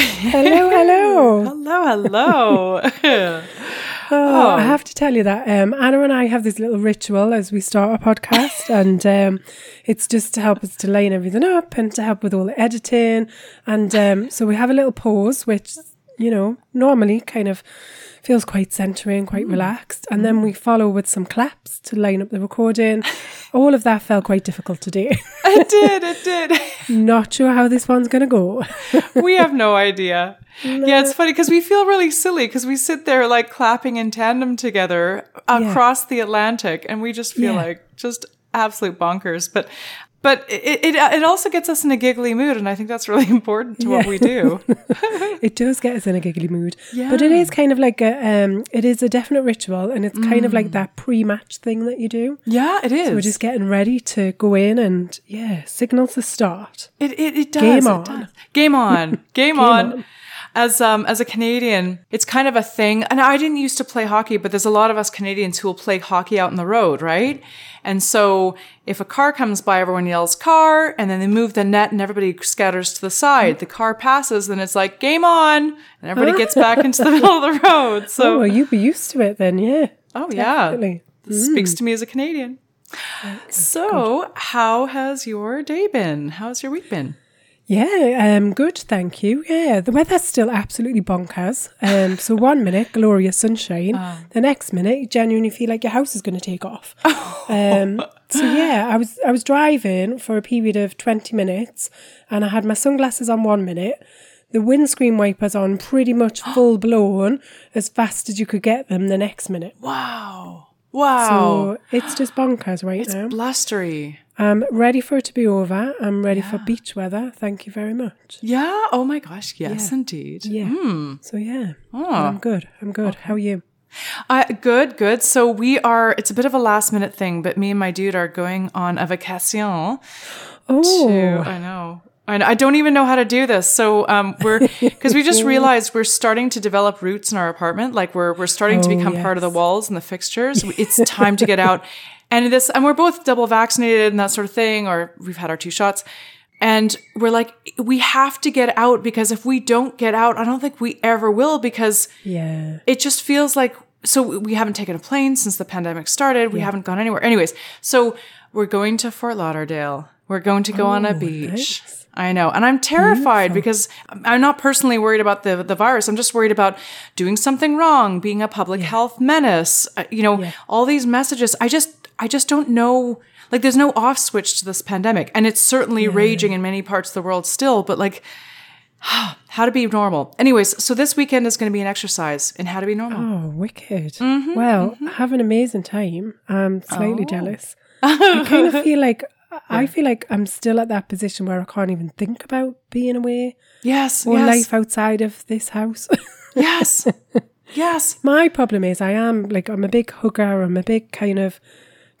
Hello. Hello, hello. hello, hello. Oh, I have to tell you that um, Anna and I have this little ritual as we start a podcast, and um, it's just to help us to line everything up and to help with all the editing. And um, so we have a little pause, which you know normally kind of feels quite centering, quite mm. relaxed, and then mm. we follow with some claps to line up the recording. All of that felt quite difficult today. it did, it did. Not sure how this one's going to go. We have no idea. Yeah, it's funny because we feel really silly because we sit there like clapping in tandem together across the Atlantic and we just feel Yeah. like just absolute bonkers. But but it, it it also gets us in a giggly mood and I think that's really important to what we do. it does get us in a giggly mood. yeah. But it is kind of like a um it is a definite ritual and it's kind of like that pre-match thing that you do. yeah, it is. So we're just getting ready to go in and yeah, signals the start. It it, it does. Game on. does. Game on. Game, on. As um as a Canadian, it's kind of a thing. And I didn't used to play hockey, but there's a lot of us Canadians who will play hockey out in the road, right? And so if a car comes by, everyone yells car, and then they move the net and everybody scatters to the side. The car passes, and it's like game on, and everybody gets back into the middle of the road. Oh, So well, you'd be used to it then, yeah. oh yeah. This speaks to me as a Canadian. So, how has your day been? How's your week been? Yeah, um, good, thank you. Yeah, the weather's still absolutely bonkers. Um, so one minute, glorious sunshine. The next minute, you genuinely feel like your house is going to take off. Um, so yeah, I was I was driving for a period of twenty minutes, and I had my sunglasses on one minute, the windscreen wipers on pretty much full blown, as fast as you could get them the next minute. Wow. Wow. So it's just bonkers right It's now. blustery. I'm ready for it to be over. I'm ready for beach weather. Thank you very much. Yeah. Oh my gosh. Yes, indeed. Yeah. So yeah, Oh. I'm good. I'm good. How are you? Uh, good, good. So we are, it's a bit of a last minute thing, but me and my dude are going on a vacation Oh, to, I know. I, I don't even know how to do this. So um, we're, because we just realized we're starting to develop roots in our apartment. Like we're, we're starting to Oh, become part of the walls and the fixtures. It's time to get out. And this, and we're both double vaccinated and that sort of thing, or we've had our two shots. And we're like, we have to get out because if we don't get out, I don't think we ever will because yeah. it just feels like so we haven't taken a plane since the pandemic started. We haven't gone anywhere. Anyways, so we're going to Fort Lauderdale. We're going to go on a beach. nice. I know. And I'm terrified because I'm not personally worried about the, the virus. I'm just worried about doing something wrong, being a public health menace, uh, you know, all these messages. I just, I just don't know. Like there's no off switch to this pandemic and it's certainly raging in many parts of the world still, but like how to be normal. Anyways, so this weekend is going to be an exercise in how to be normal. Oh, wicked. Mm-hmm, well, have an amazing time. I'm slightly jealous. I kind of feel like I feel like I'm still at that position where I can't even think about being away Yes, or yes, life outside of this house. yes, yes. My problem is I am like I'm a big hugger. I'm a big kind of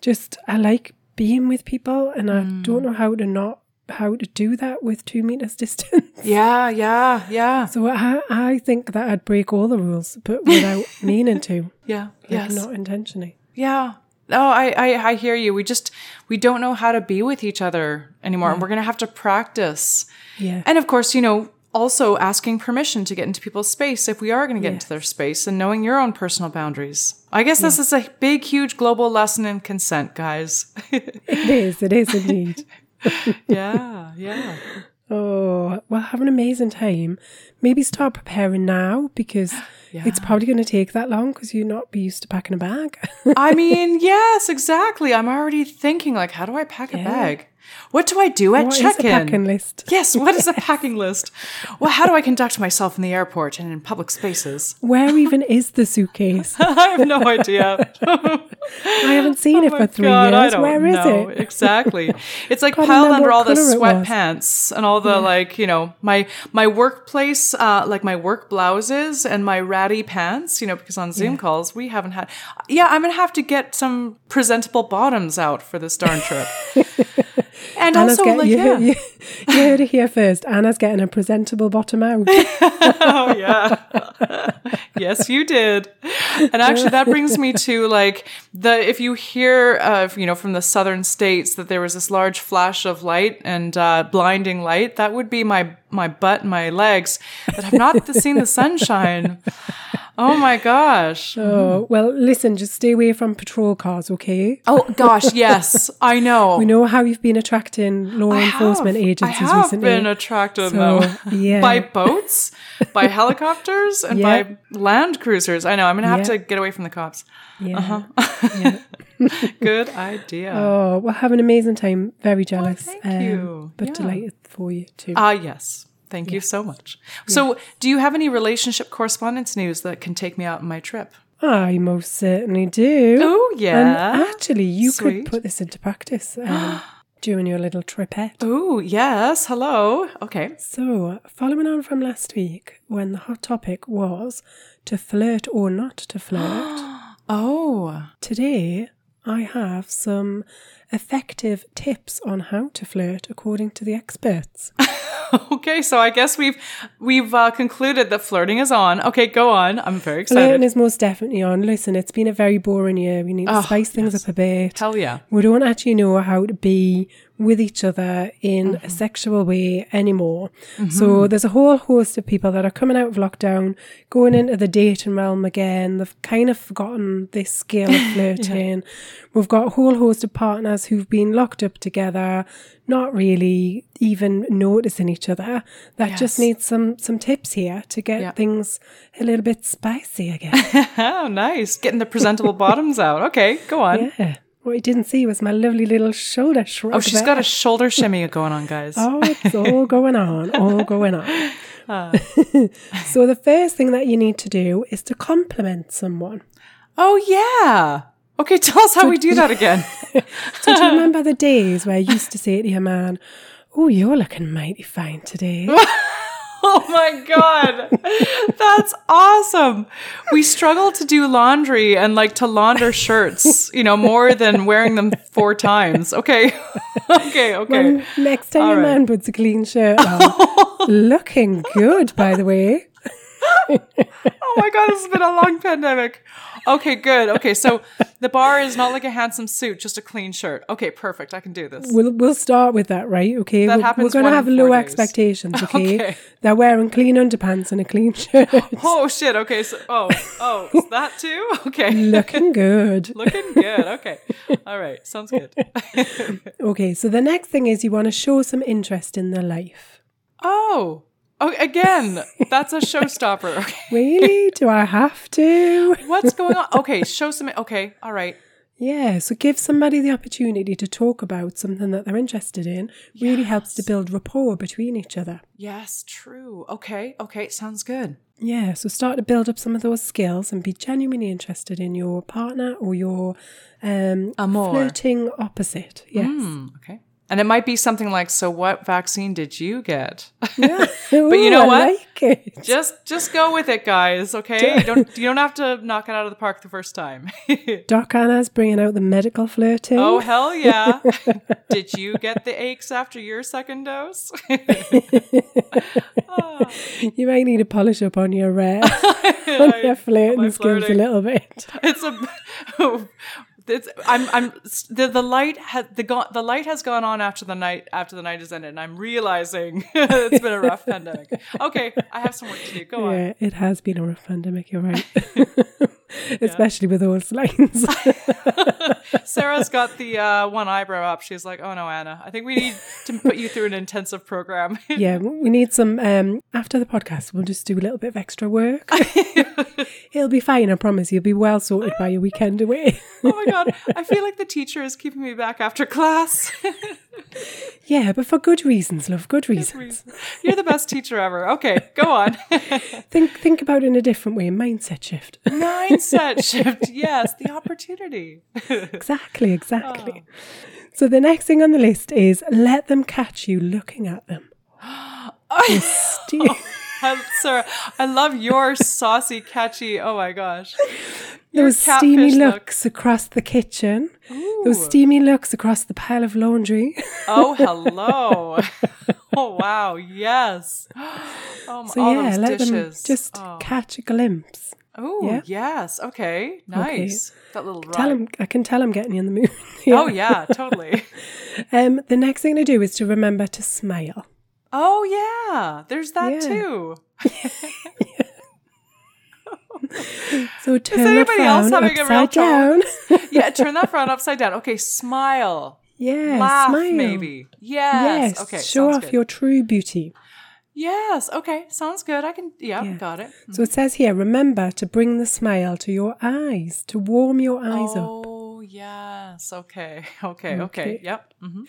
just I like being with people, and I Mm. don't know how to not how to do that with two meters distance. Yeah, yeah, yeah, So I I think that I'd break all the rules, but without meaning to, yeah, like yes, not intentionally. yeah. Oh, I, I, I hear you. We just we don't know how to be with each other anymore, and we're gonna have to practice. Yeah. And of course, you know, also asking permission to get into people's space if we are going to get into their space, and knowing your own personal boundaries. I guess this is a big, huge global lesson in consent, guys. It is. It is indeed. yeah, yeah. Oh, well, have an amazing time. Maybe start preparing now because it's probably going to take that long because you're not be used to packing a bag. I mean, yes, exactly. I'm already thinking like, how do I pack a bag? What do I do at What is a check-in? packing list? Yes, what is a packing list? Well, how do I conduct myself in the airport and in public spaces? Where even is the suitcase? I have no idea. I haven't seen it Oh for three God, years. Where is know. it? Exactly. It's like piled under all what the it sweatpants and all the like, you know, my my workplace, uh, like my work blouses and my ratty pants. You know, because on Zoom calls we haven't had. Yeah, I'm gonna have to get some presentable bottoms out for this darn trip. And Anna's also, get- like, you, yeah. you, you heard it here first. Anna's getting a presentable bottom out. Oh yeah. yes, you did. And actually that brings me to like the if you hear uh you know from the southern states that there was this large flash of light and uh blinding light, that would be my my butt and my legs that have not seen the sunshine. Oh my gosh. Oh, well, listen, just stay away from patrol cars, okay? Oh gosh, yes. I know. We know how you've been attracting law I enforcement have. agencies I have recently. been attracted So, though yeah. by boats, by helicopters, and Yeah. by land cruisers. I know. I'm gonna have Yeah. to get away from the cops. yeah. Good idea. Oh, well, have an amazing time. Very jealous. thank um, you. But delighted for you too. Ah, yes. Thank you so much. So, do you have any relationship correspondence news that can take me out on my trip? I most certainly do. Oh, yeah. And actually, you Sweet. could put this into practice um, during your little tripette. Oh, yes. Hello. Okay. So, following on from last week, when the hot topic was to flirt or not to flirt, Oh, today I have some effective tips on how to flirt according to the experts. okay. So I guess we've we've uh, concluded that flirting is on. Okay, go on. I'm very excited. Flirting is most definitely on. Listen, it's been a very boring year. We need to Oh, spice things up a bit. Hell yeah. We don't actually know how to be with each other in Mm-hmm. a sexual way anymore. So there's a whole host of people that are coming out of lockdown, going into the dating realm again. They've kind of forgotten this skill of flirting. We've got a whole host of partners who've been locked up together, not really even noticing each other. That just needs some some tips here to get Yeah. things a little bit spicy again. Oh, nice. Getting the presentable bottoms out. Okay, go on. yeah. What you didn't see was my lovely little shoulder shrug. Oh, she's got a shoulder shimmy going on, guys. Oh, it's all going on, all going on. Uh. so the first thing that you need to do is to compliment someone. Oh, yeah. Okay, tell us how we do that again. So do you remember the days where I used to say to your man, "Oh, you're looking mighty fine today." Oh my God. That's awesome. We struggle to do laundry and like to launder shirts, you know, more than wearing them four times. Okay. Okay. Okay. Well, next time All your right. man puts a clean shirt on, looking good, by the way. Oh my God. This has been a long pandemic. Okay. Good. Okay. So the bar is not like a handsome suit, just a clean shirt. Okay. Perfect. I can do this. We'll we'll start with that, right? Okay, That we're, happens we're going to have low days. expectations. Okay? Okay. they're wearing clean underpants and a clean shirt, Oh shit. Okay. So, oh, oh, is that too? Okay. looking good. Looking good. Okay. All right. Sounds good. Okay, so the next thing is you want to show some interest in their life. Oh. Oh, again, that's a showstopper. Okay. Really? Do I have to? What's going on? Okay, show some. Okay, all right. Yeah, so give somebody the opportunity to talk about something that they're interested in really helps to build rapport between each other. Yes, true. Okay, okay, sounds good. Yeah, so start to build up some of those skills and be genuinely interested in your partner or your um, Amor. flirting opposite. Yes. Hmm, okay. And it might be something like, "So, what vaccine did you get?" Yeah, but you know what? Like just, just go with it, guys. Okay, you don't, you don't have to knock it out of the park the first time. Doc Anna's bringing out the medical flirting. oh hell yeah! did you get the aches after your second dose? You might need to polish up on your uh, on your flirting skills a little bit. it's a it's I'm I'm the the light had the go, the light has gone on after the night after the night is ended and I'm realizing it's been a rough pandemic. Okay, I have some work to do. Go on. Yeah, it has been a rough pandemic. You're right, especially with those lines. Sarah's got the uh, one eyebrow up. She's like, "Oh no, Anna, I think we need to put you through an intensive program." yeah, we need some. Um, after the podcast, we'll just do a little bit of extra work. It'll be fine. I promise. You'll be well sorted by your weekend away. oh my god, I feel like the teacher is keeping me back after class. Yeah, but for good reasons, love. Good reasons. You're the best teacher ever. Okay, go on. Think think about it in a different way. Mindset shift. Mindset shift. Yes, the opportunity. exactly, exactly. Oh. So the next thing on the list is let them catch you looking at them. I'm sorry. I love your saucy, catchy. Oh my gosh. Your Those steamy catfish look. looks across the kitchen. Those steamy looks across the pile of laundry. Oh, hello. oh, wow. Yes. Oh, So all yeah, those let dishes. them just catch a glimpse. Oh, yeah. yes. Okay. Nice. That little Tell him, I can tell I'm getting you in the mood. Oh, yeah, totally. Um, the next thing to do is to remember to smile. Oh, yeah. There's that Yeah. too. So turn anybody the else having a real upside down. Yeah, turn that frown upside down. Okay, smile. yeah, Laugh, smile. maybe. Yes. Yes, Okay. show off good. your true beauty. Yes. Okay. Sounds good. I can. Yeah. Yeah. Got it. So it says here, remember to bring the smile to your eyes, to warm your eyes up. Oh yes. Okay. Okay. Okay. Okay. Yep. hmm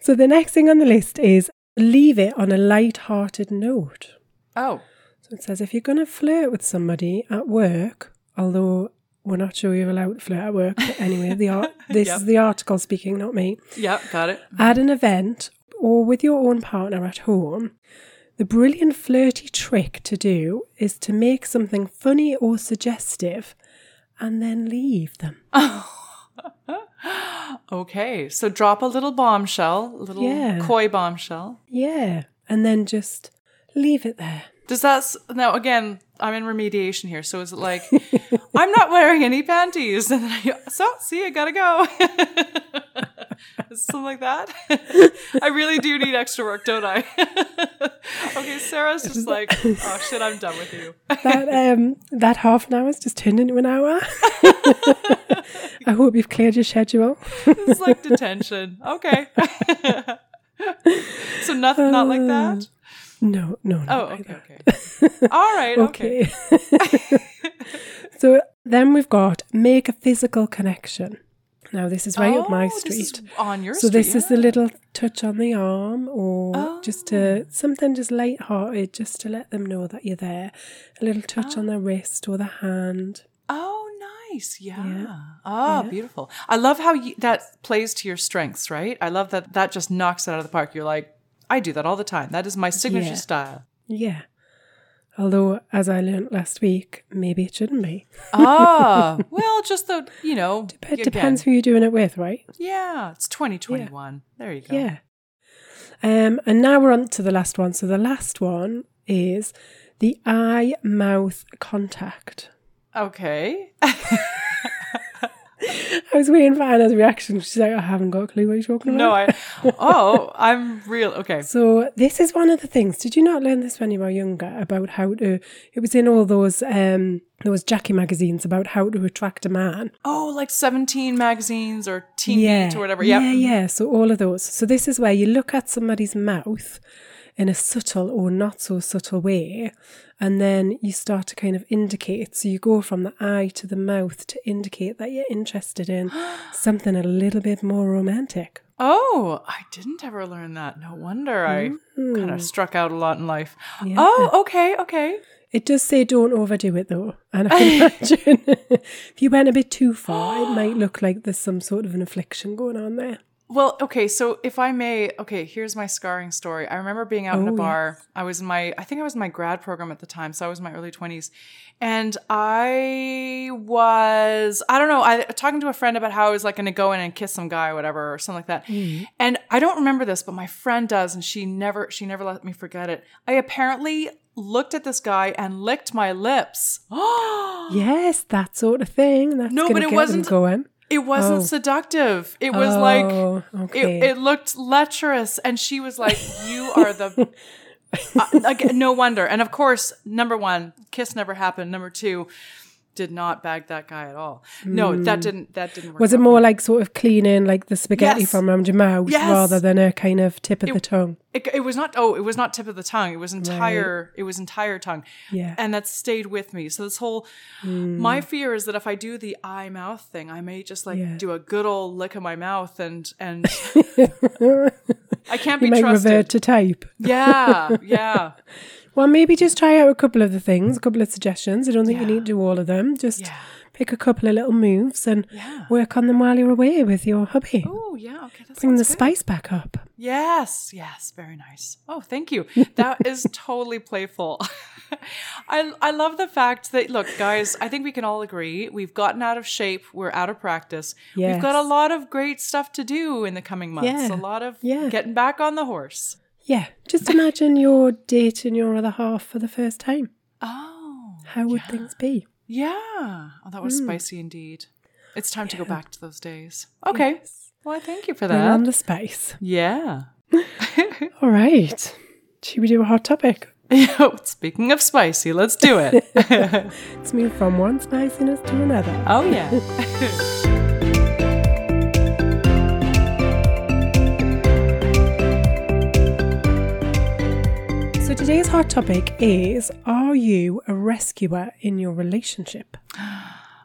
So the next thing on the list is leave it on a light-hearted note. Oh. So it says if you're going to flirt with somebody at work, although we're not sure you're allowed to flirt at work, but anyway, the art, this Yep. is the article speaking, not me. Yep. Got it. At an event or with your own partner at home, the brilliant flirty trick to do is to make something funny or suggestive and then leave them. Okay. So drop a little bombshell, a little Yeah. coy bombshell. Yeah. And then just leave it there. Does that s- now again? I'm in remediation here. So is it like I'm not wearing any panties, and then I, so see, I gotta go. Is it Something like that. I really do need extra work, don't I? okay, Sarah's just like, oh shit, I'm done with you. That um that half an hour has just turned into an hour. I hope you've cleared your schedule. It's like detention. Okay. so nothing, not like that. No, no, no. Oh, okay, okay. All right, okay. Okay. so then we've got make a physical connection. Now this is right up my Oh, this is street. on your So street. this is the little touch on the arm, or just to Oh. something just light-hearted, just to let them know that you're there. A little touch on the oh. wrist or the hand. Oh, nice. Yeah. Yeah. Oh, beautiful. I love how you, that plays to your strengths, right? I love that that just knocks it out of the park. You're like, I do that all the time. That is my signature Yeah. style. Yeah. Although, as I learnt last week, maybe it shouldn't be. Ah, well, just the, you know, again, depends who you're doing it with, right? Yeah, it's 2021. There you go. Yeah. Um, and now we're on to the last one. So the last one is the eye mouth contact. Okay. I was waiting for Anna's reaction. She's like, I haven't got a clue what you're talking about. No, I. Oh, I'm real. Okay. So this is one of the things. Did you not learn this when you were younger about how to? It was in all those um those Jackie magazines about how to attract a man. Oh, like 17 magazines or Teen yeah, or whatever. Yep. yeah, yeah. So all of those. So this is where you look at somebody's mouth in a subtle or not so subtle way, and then you start to kind of indicate. So you go from the eye to the mouth to indicate that you're interested in something a little bit more romantic. Oh, I didn't ever learn that. No wonder I Mm. kind of struck out a lot in life. Yeah. Oh, okay, okay. It does say don't overdo it though. And I imagine if you went a bit too far, it might look like there's some sort of an affliction going on there. Well, okay, so if I may, okay, here's my scarring story. I remember being out in a Oh, bar. I was in my, I think I was in my grad program at the time, so I was in my early 20s. And I was, I don't know, I talking to a friend about how I was like going to go in and kiss some guy or whatever or something like that. Mm-hmm. And I don't remember this, but my friend does, and she never, she never let me forget it. I apparently looked at this guy and licked my lips. Yes, that sort of thing. That's No, but it wasn't- going. It wasn't Oh. seductive. It was like Oh, okay. it, it looked lecherous, and she was like, "You are the." uh, again, no wonder. And of course, number one, kiss never happened. Number two, did not bag that guy at all. No, that mm. didn't that didn't work. Was it more like sort of cleaning like the spaghetti Yes. from around your mouth Yes. rather than a kind of tip of the tongue? It, it was not. Oh, it was not tip of the tongue. It was entire. It was entire tongue. Yeah. and that stayed with me. So this whole, mm. my fear is that if I do the eye mouth thing, I may just like Yeah. do a good old lick of my mouth and and I can't You be might trusted. revert to type. yeah, yeah, Well, maybe just try out a couple of the things, a couple of suggestions. I don't think you need to do all of them. Just Yeah. pick a couple of little moves and Yeah. work on them while you're away with your hubby. Oh yeah, okay. Bring the good. spice back up. Yes, yes, very nice. Oh, thank you. That is totally playful. I I love the fact that look, guys, I think we can all agree we've gotten out of shape, we're out of practice. We've got a lot of great stuff to do in the coming months. Yeah. A lot of Yeah. getting back on the horse. Yeah, just imagine you're dating your other half for the first time. Oh. How would things be? Yeah. Oh, that was Hmm. spicy indeed. It's time to go back to those days. Okay. Well, I thank you for Bring on that. the spice. Yeah. All right. Should we do a hot topic? Speaking of spicy, let's do it. Let's move from one spiciness to another. oh yeah. Today's hot topic is Are you a rescuer in your relationship?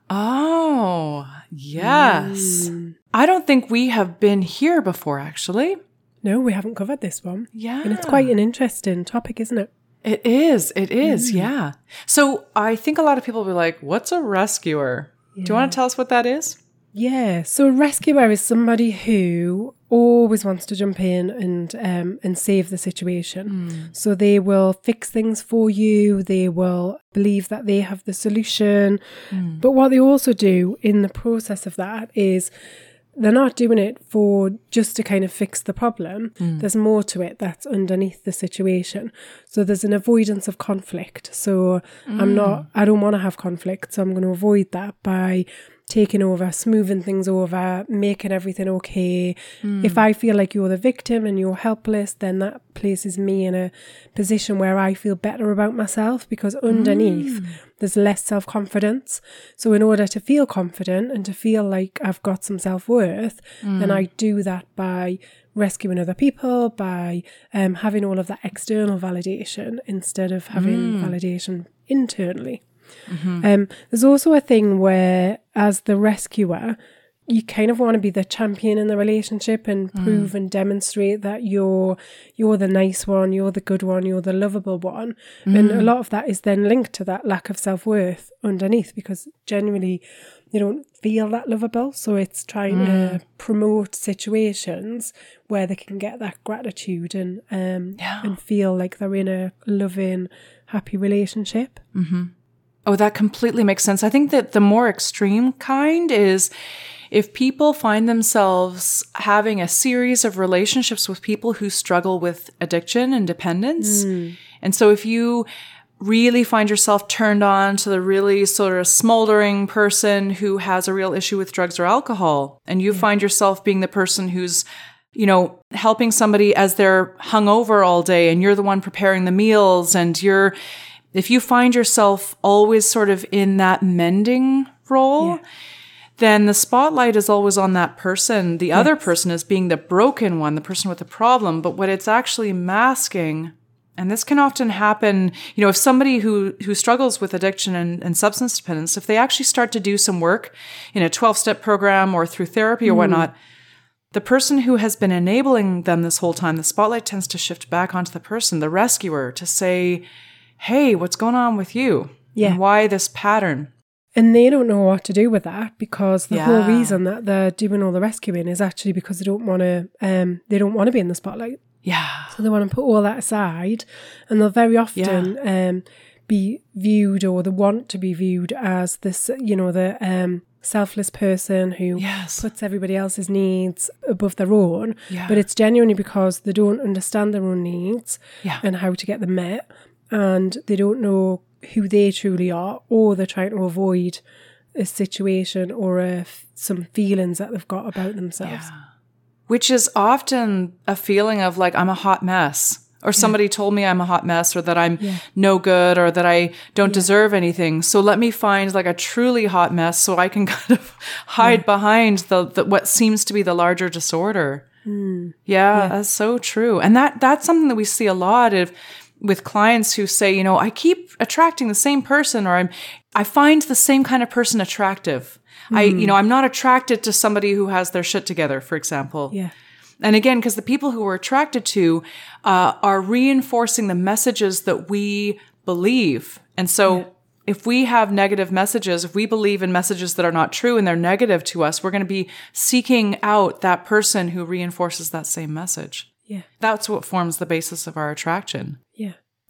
Oh, yes. Hmm. I don't think we have been here before, actually. No, we haven't covered this one. Yeah. And it's quite an interesting topic, isn't it? It is. It is. Hmm. Yeah. So I think a lot of people will be like, what's a rescuer? Do you want to tell us what that is? Yeah. So a rescuer is somebody who always wants to jump in and um, and save the situation. Hmm. So they will fix things for you. They will believe that they have the solution. Hmm. But what they also do in the process of that is they're not doing it for just to kind of fix the problem. Hmm. There's more to it that's underneath the situation. So there's an avoidance of conflict. So I'm not, I don't want to have conflict. So I'm going to avoid that by taking over, smoothing things over, making everything okay. Hmm. If I feel like you're the victim and you're helpless, then that places me in a position where I feel better about myself because underneath hmm. there's less self confidence. So, in order to feel confident and to feel like I've got some self worth, then hmm. I do that by rescuing other people, by um, having all of that external validation instead of having validation internally. Mm-hmm. Um, there's also a thing where, as the rescuer, you kind of want to be the champion in the relationship and mm. prove and demonstrate that you're you're the nice one, you're the good one, you're the lovable one. And a mm. lot of that is then linked to that lack of self worth underneath because generally they don't feel that lovable. So it's trying to mm. promote situations where they can get that gratitude and um and feel like they're in a loving, happy relationship. Mm-hmm. Oh, that completely makes sense. I think that the more extreme kind is if people find themselves having a series of relationships with people who struggle with addiction and dependence. Hmm. And so if you really find yourself turned on to the really sort of smoldering person who has a real issue with drugs or alcohol, and you find yourself being the person who's you know, helping somebody as they're hungover all day and you're the one preparing the meals and you're, if you find yourself always sort of in that mending role, then the spotlight is always on that person. The other person is being the broken one, the person with the problem. But what it's actually masking, and this can often happen, you know, if somebody who who struggles with addiction and, and substance dependence, if they actually start to do some work in a 12 step program or through therapy or mm. whatnot, the person who has been enabling them this whole time, the spotlight tends to shift back onto the person, the rescuer, to say, Hey, what's going on with you? Yeah. And why this pattern? And they don't know what to do with that because the whole reason that they're doing all the rescuing is actually because they don't want to um they don't want to be in the spotlight. Yeah. So they want to put all that aside and they'll very often um be viewed or they want to be viewed as this you know the um selfless person who Yes. puts everybody else's needs above their own. Yeah. But it's genuinely because they don't understand their own needs Yeah. and how to get them met and they don't know who they truly are or they're trying to avoid a situation or a some feelings that they've got about themselves. Which is often a feeling of like, I'm a hot mess or somebody told me I'm a hot mess or that I'm no good or that I don't deserve anything. So let me find like a truly hot mess so I can kind of hide behind the, the, what seems to be the larger disorder. Hmm. Yeah, that's so true. And that that's something that we see a lot of with clients who say, you know, I keep attracting the same person or I'm I find the same kind of person attractive. I, you know, I'm not attracted to somebody who has their shit together, for example. Yeah. And again, because the people who we're attracted to uh, are reinforcing the messages that we believe. And so if we have negative messages, if we believe in messages that are not true and they're negative to us, we're going to be seeking out that person who reinforces that same message. Yeah. That's what forms the basis of our attraction.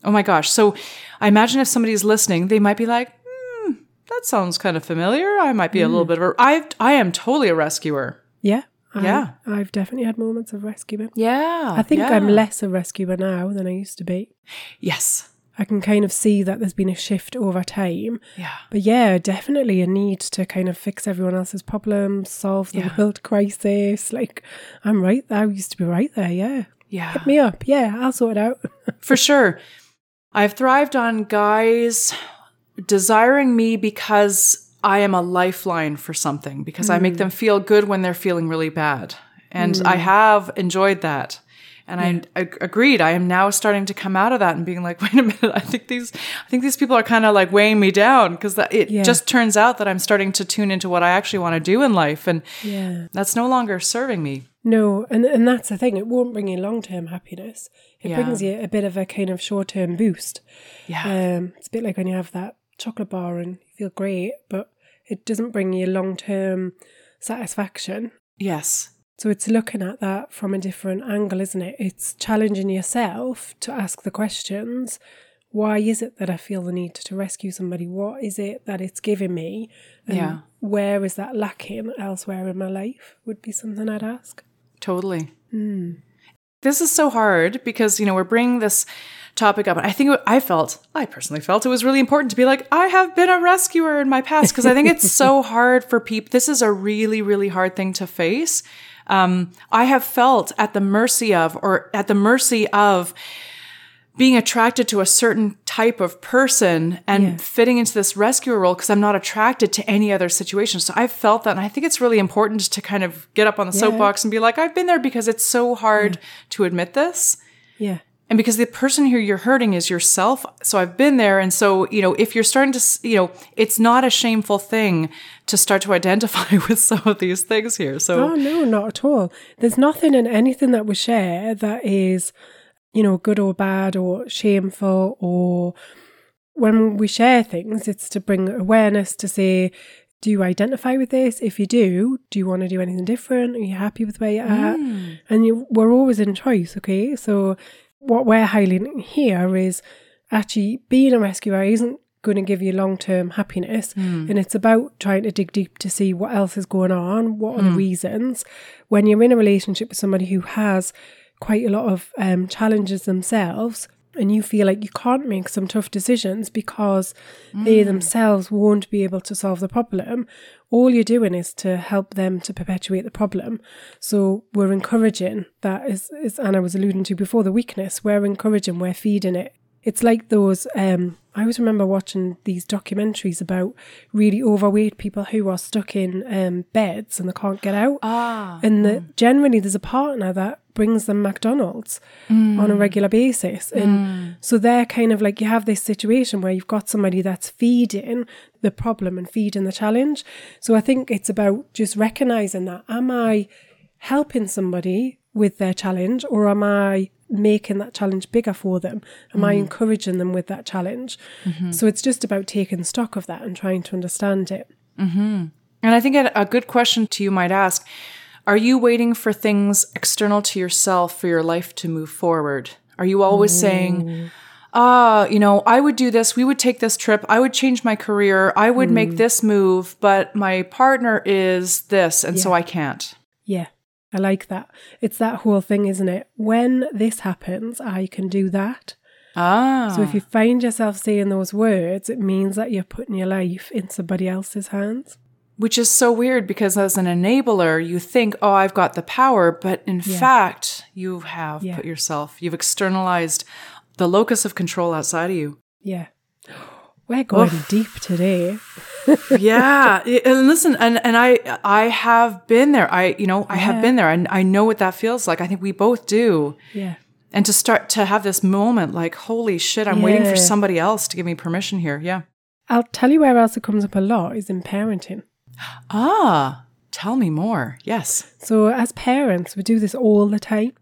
Oh my gosh. So I imagine if somebody's listening, they might be like, hmm, that sounds kind of familiar. I might be a little bit of a, I, I am totally a rescuer. Yeah. I- Yeah. I've definitely had moments of rescuing. Yeah. I think yeah. I'm less a rescuer now than I used to be. Yes. I can kind of see that there's been a shift over time. Yeah. But yeah, definitely a need to kind of fix everyone else's problems, solve the Yeah. world crisis. Like, I'm right there. I used to be right there. Yeah. Yeah. Hit me up. Yeah, I'll sort it out. For sure. I've thrived on guys desiring me because I am a lifeline for something, because I make mm. them feel good when they're feeling really bad. And I mm. have enjoyed that. And I ag- agreed. I am now starting to come out of that and being like, wait a minute. I think these, I think these people are kind of like weighing me down because it Yeah. just turns out that I'm starting to tune into what I actually want to do in life, and Yeah. that's no longer serving me. No, and and that's the thing. It won't bring you long term happiness. It Yeah. brings you a bit of a kind of short term boost. Yeah. Um, it's a bit like when you have that chocolate bar and you feel great, but it doesn't bring you long term satisfaction. yes. So it's looking at that from a different angle, isn't it? It's challenging yourself to ask the questions. Why is it that I feel the need to rescue somebody? What is it that it's giving me? And Yeah. Where is that lacking elsewhere in my life? Would be something I'd ask. Totally. This is so hard because, you know, we're bringing this topic up. And I think I felt, I personally felt it was really important to be like, I have been a rescuer in my past because I think it's so hard for people. This is a really, really hard thing to face. Um, I have felt at the mercy of, or at the mercy of, being attracted to a certain type of person and Yeah. fitting into this rescuer role because I'm not attracted to any other situation. So I've felt that. And I think it's really important to kind of get up on the soapbox and be like, I've been there because it's so hard to admit this. Yeah. And because the person who you're hurting is yourself. So I've been there. And so, you know, if you're starting to, you know, it's not a shameful thing to start to identify with some of these things here. So, Oh no, not at all. There's nothing in anything that we share that is, you know, good or bad or shameful or when we share things, it's to bring awareness to say, do you identify with this? If you do, do you want to do anything different? Are you happy with where you're at? Mm. And you, we're always in choice, okay? So what we're highlighting here is actually being a rescuer isn't going to give you long term happiness. Mm. And it's about trying to dig deep to see what else is going on, what are the mm. reasons. When you're in a relationship with somebody who has quite a lot of um, challenges themselves, and you feel like you can't make some tough decisions because they themselves won't be able to solve the problem, all you're doing is to help them to perpetuate the problem. So we're encouraging that is, is and I was alluding to before the weakness, we're encouraging, we're feeding it. It's like those um I always remember watching these documentaries about really overweight people who are stuck in um, beds and they can't get out. ah, And the, generally, there's a partner that brings them McDonald's on a regular basis. And so they're kind of like you have this situation where you've got somebody that's feeding the problem and feeding the challenge. So I think it's about just recognizing that am I helping somebody with their challenge or am I making that challenge bigger for them? Am I mm. encouraging them with that challenge? Mm-hmm. So it's just about taking stock of that and trying to understand it. Mm-hmm. And I think a a good question to you might ask Are you waiting for things external to yourself for your life to move forward? Are you always saying, mm. ah, you know, I would do this, we would take this trip, I would change my career, I would make mm. this move, but my partner is this, and so I can't? Yeah, I like that. It's that whole thing, isn't it? When this happens, I can do that. Ah. So if you find yourself saying those words, it means that you're putting your life in somebody else's hands. Which is so weird because as an enabler, you think, oh, I've got the power. But in fact, you have Yeah. put yourself, you've externalized the locus of control outside of you. Yeah. We're going deep today. yeah. And listen and and i i have been there. I you know i have been there. And i know what that feels like. I think we both do. Yeah. and to start to have this moment like holy shit i'm waiting for somebody else to give me permission here. Yeah. I'll tell you where else it comes up a lot is in parenting. ah tell me more. Yes. So, as parents, we do this all the time.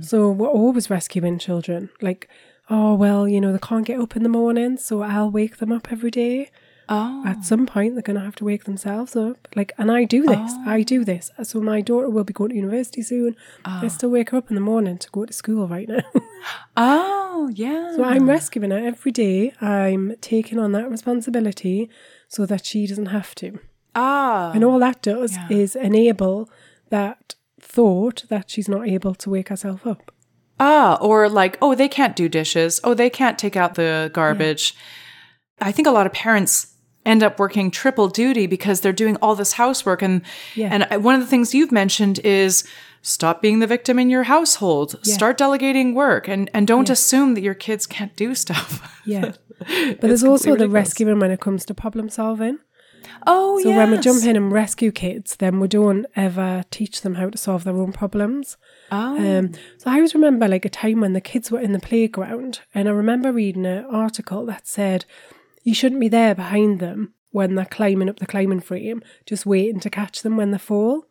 So, we're always rescuing children. Like, oh, well, you know, they can't get up in the morning, so I'll wake them up every day. oh At some point, they're going to have to wake themselves up. Like, and I do this. I do this. So, my daughter will be going to university soon. I still wake her up in the morning to go to school right now. oh yeah so, I'm rescuing her every day. I'm taking on that responsibility so that she doesn't have to. ah And all that does Yeah. is enable that thought that she's not able to wake herself up. Ah, or like, oh, they can't do dishes. Oh, they can't take out the garbage. I think a lot of parents end up working triple duty because they're doing all this housework. And Yeah. and one of the things you've mentioned is stop being the victim in your household. Yeah. Start delegating work, and and don't assume that your kids can't do stuff. Yeah. But there's also the rescuing when it comes to problem solving. Oh, yeah. So when we jump in and rescue kids, then we don't ever teach them how to solve their own problems. Oh. Um, so I always remember like a time when the kids were in the playground, and I remember reading an article that said you shouldn't be there behind them when they're climbing up the climbing frame, just waiting to catch them when they fall.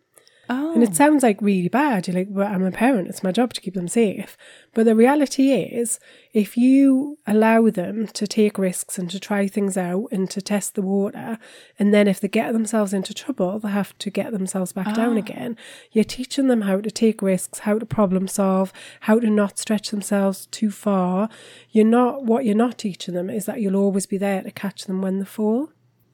Oh. And it oh. sounds like really bad. You're like, well, I'm a parent, it's my job to keep them safe. But the reality is, if you allow them to take risks and to try things out and to test the water, and then if they get themselves into trouble, they have to get themselves back down ah. again, you're teaching them how to take risks, how to problem solve, how to not stretch themselves too far. You're not, what you're not teaching them is that you'll always be there to catch them when they fall.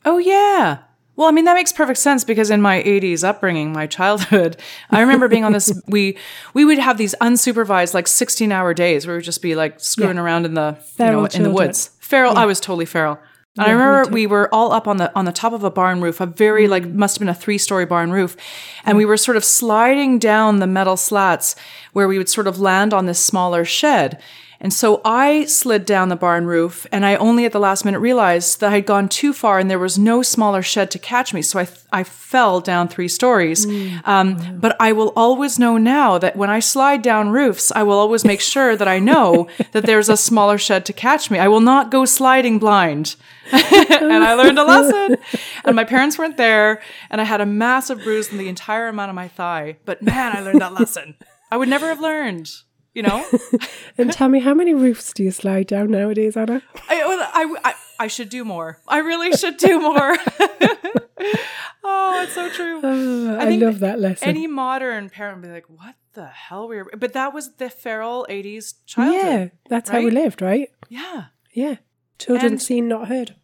Oh yeah. Well, I mean that makes perfect sense because in my 80s upbringing, my childhood, I remember being on this we we would have these unsupervised like 16-hour days where we would just be like screwing around in the you Feral know, in the woods. Feral, I was totally feral. And I Yeah, me remember we were all up on the on the top of a barn roof, a very mm. like must have been a three-story barn roof, and we were sort of sliding down the metal slats where we would sort of land on this smaller shed. And so I slid down the barn roof, and I only at the last minute realized that I'd gone too far, and there was no smaller shed to catch me. So I I fell down three stories. Um, but I will always know now that when I slide down roofs, I will always make sure that I know that there's a smaller shed to catch me. I will not go sliding blind. and I learned a lesson. And my parents weren't there, and I had a massive bruise in the entire amount of my thigh. But man, I learned that lesson. I would never have learned. You know, And tell me, how many roofs do you slide down nowadays, Anna? I, I, I, I should do more. I really should do more. oh, it's so true. Oh, I, think love that lesson. Any modern parent would be like, "What the hell were?" You? But that was the feral '80s childhood. yeah, that's how we lived, right? Yeah. Yeah. Children And- seen, not heard.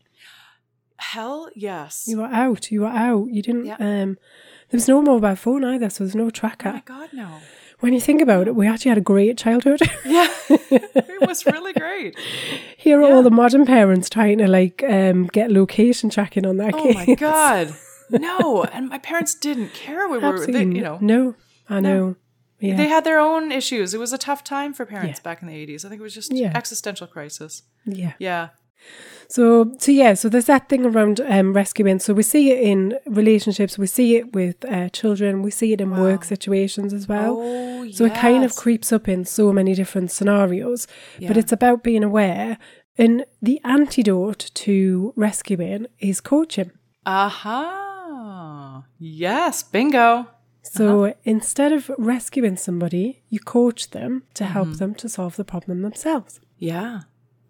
Hell yes. You were out. You were out. You didn't. Yeah. Um, there was no mobile phone either, so there's no tracker. oh my god, no. When you think about it, we actually had a great childhood. Yeah, it was really great. Here are Yeah. all the modern parents trying to like um, get location tracking on their kids. Oh my god, no! And my parents didn't care. We were, they, you know, no, I know. Yeah. they had their own issues. It was a tough time for parents back in the '80s. I think it was just Yeah. existential crisis. yeah. Yeah. So, so yeah, so there's that thing around um, rescuing. So we see it in relationships, we see it with uh, children, we see it in work situations as well. Oh, So it kind of creeps up in so many different scenarios. But it's about being aware. And the antidote to rescuing is coaching. Aha. Yes, bingo. So Uh-huh. instead of rescuing somebody, you coach them to help Mm-hmm. them to solve the problem themselves. Yeah.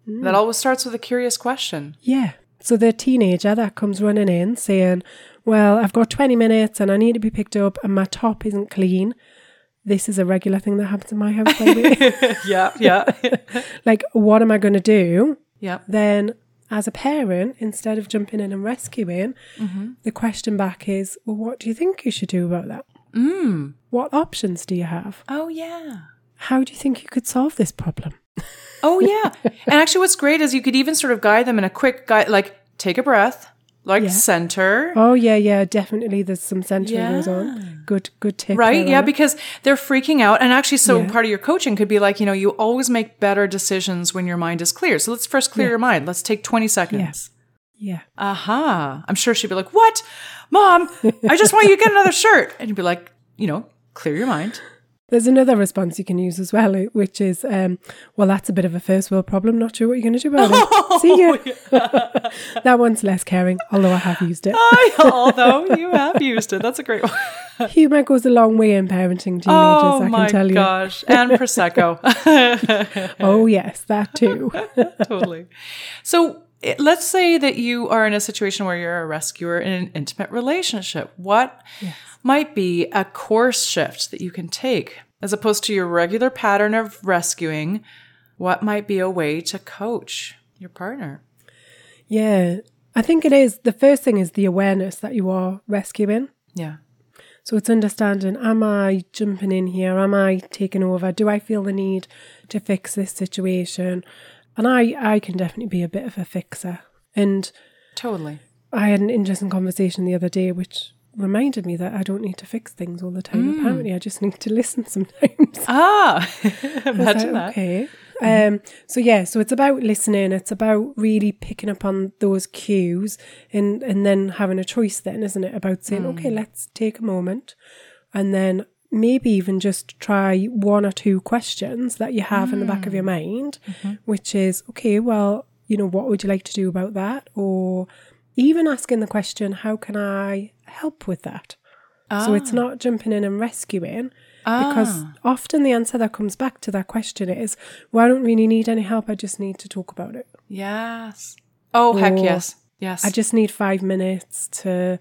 Mm. That always starts with a curious question. Yeah. So the teenager that comes running in saying, Well, I've got 20 minutes and I need to be picked up and my top isn't clean. This is a regular thing that happens in my house, by the way. yeah, yeah. like, what am I going to do? yeah. Then, as a parent, instead of jumping in and rescuing, Mm-hmm. the question back is, Well, what do you think you should do about that? Mm. What options do you have? Oh, yeah. How do you think you could solve this problem? Oh, yeah. and actually, what's great is you could even sort of guide them in a quick guide, like take a breath, like center. Oh yeah, yeah, definitely. There's some centering goes on. Good, good tip. Right? Yeah, because they're freaking out. And actually, so Yeah. part of your coaching could be like, you know, you always make better decisions when your mind is clear. So let's first clear your mind. Let's take 20 seconds. yeah, Aha. I'm sure she'd be like, What? Mom, I just want you to get another shirt. And you'd be like, You know, clear your mind. There's another response you can use as well, eh, which is, um, well, that's a bit of a first world problem. Not sure what you're going to do about it. See you. that one's less caring, although I have used it. I, Although you have used it. That's a great one. Humor goes a long way in parenting teenagers, Oh I can tell you. gosh. And Prosecco. Oh, yes, that too. totally. So it- let's say that you are in a situation where you're a rescuer in an intimate relationship. What might be a course shift that you can take as opposed to your regular pattern of rescuing? What might be a way to coach your partner? yeah, I think it is. The first thing is the awareness that you are rescuing. Yeah. So it's understanding, am I jumping in here? Am I taking over? Do I feel the need to fix this situation? And I, I can definitely be a bit of a fixer. And Totally. I had an interesting conversation the other day, which reminded me that I don't need to fix things all the time. Hmm. Apparently, I just need to listen sometimes. Ah, imagine like, that. Okay. Mm-hmm. Um, so yeah, so it's about listening. It's about really picking up on those cues and and then having a choice. Then, isn't it? About saying, okay, hmm. let's take a moment, and then maybe even just try one or two questions that you have in the back of your hmm. mind, mm-hmm. which is okay. Well, you know, what would you like to do about that? Or even asking the question, how can I help with that? So it's ah. not jumping in and rescuing because ah. often the answer that comes back to that question is, well, I don't really need any help. I just need to talk about it. Yes. Oh, heck yes. Yes. I just need five minutes to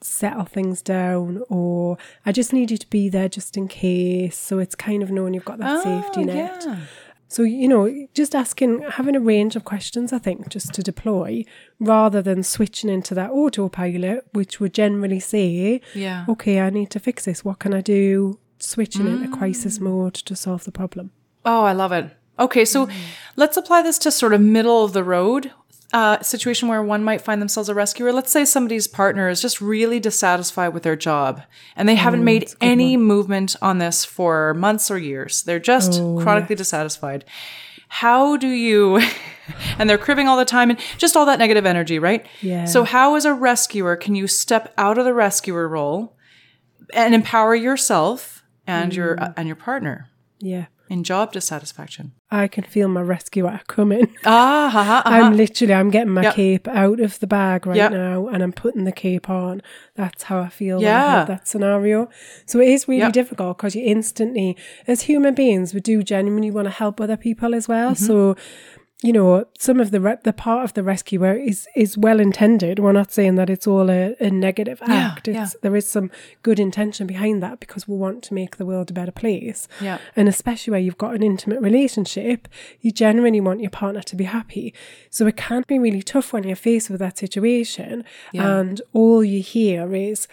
settle things down, or I just need you to be there just in case. So it's kind of knowing you've got that safety Oh, net. yeah. So, you know, just asking, having a range of questions, I think, just to deploy rather than switching into that autopilot, which would generally say, Yeah. okay, I need to fix this. What can I do? Switching into Mm. crisis mode to solve the problem. Oh, I love it. Okay, so let's apply this to sort of middle of the road uh, situation where one might find themselves a rescuer. Let's say somebody's partner is just really dissatisfied with their job and they haven't made any movement on this for months or years. They're just chronically dissatisfied. How do you, and they're cribbing all the time and just all that negative energy, right? Yeah. So, how, as a rescuer, can you step out of the rescuer role and empower yourself and your uh, and your partner Yeah. In job dissatisfaction? I can feel my rescuer coming. Ah, ha, ha, uh-huh. I'm literally, I'm getting my Yep. cape out of the bag right Yep. now and I'm putting the cape on. That's how I feel Yeah. that scenario. So it is really Yep. difficult because you instantly, as human beings, we do genuinely want to help other people as well. Mm-hmm. So, you know, some of the re- the part of the rescuer is is well intended. We're not saying that it's all a, a negative Yeah, act. It's, yeah. There is some good intention behind that because we want to make the world a better place. Yeah. And especially where you've got an intimate relationship, you genuinely want your partner to be happy. So it can be really tough when you're faced with that situation and all you hear is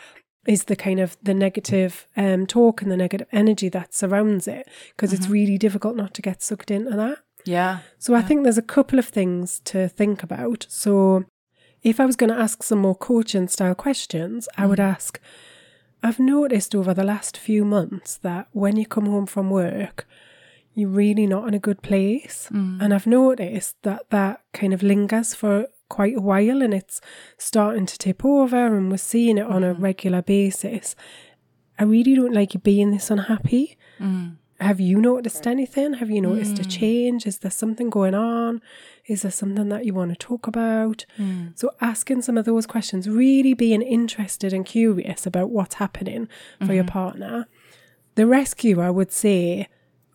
is the kind of the negative um, talk and the negative energy that surrounds it because it's really difficult not to get sucked into that. Yeah. So I think there's a couple of things to think about. So if I was going to ask some more coaching style questions, I would mm. ask I've noticed over the last few months that when you come home from work, you're really not in a good place. Mm. And I've noticed that that kind of lingers for quite a while and it's starting to tip over, and we're seeing it on a mm. regular basis. I really don't like you being this unhappy. Have you noticed anything? Have you noticed a hmm. change? Is there something going on? Is there something that you want to talk about? Hmm. So, asking some of those questions, really being interested and curious about what's happening for your mm-hmm. partner. The rescuer would say,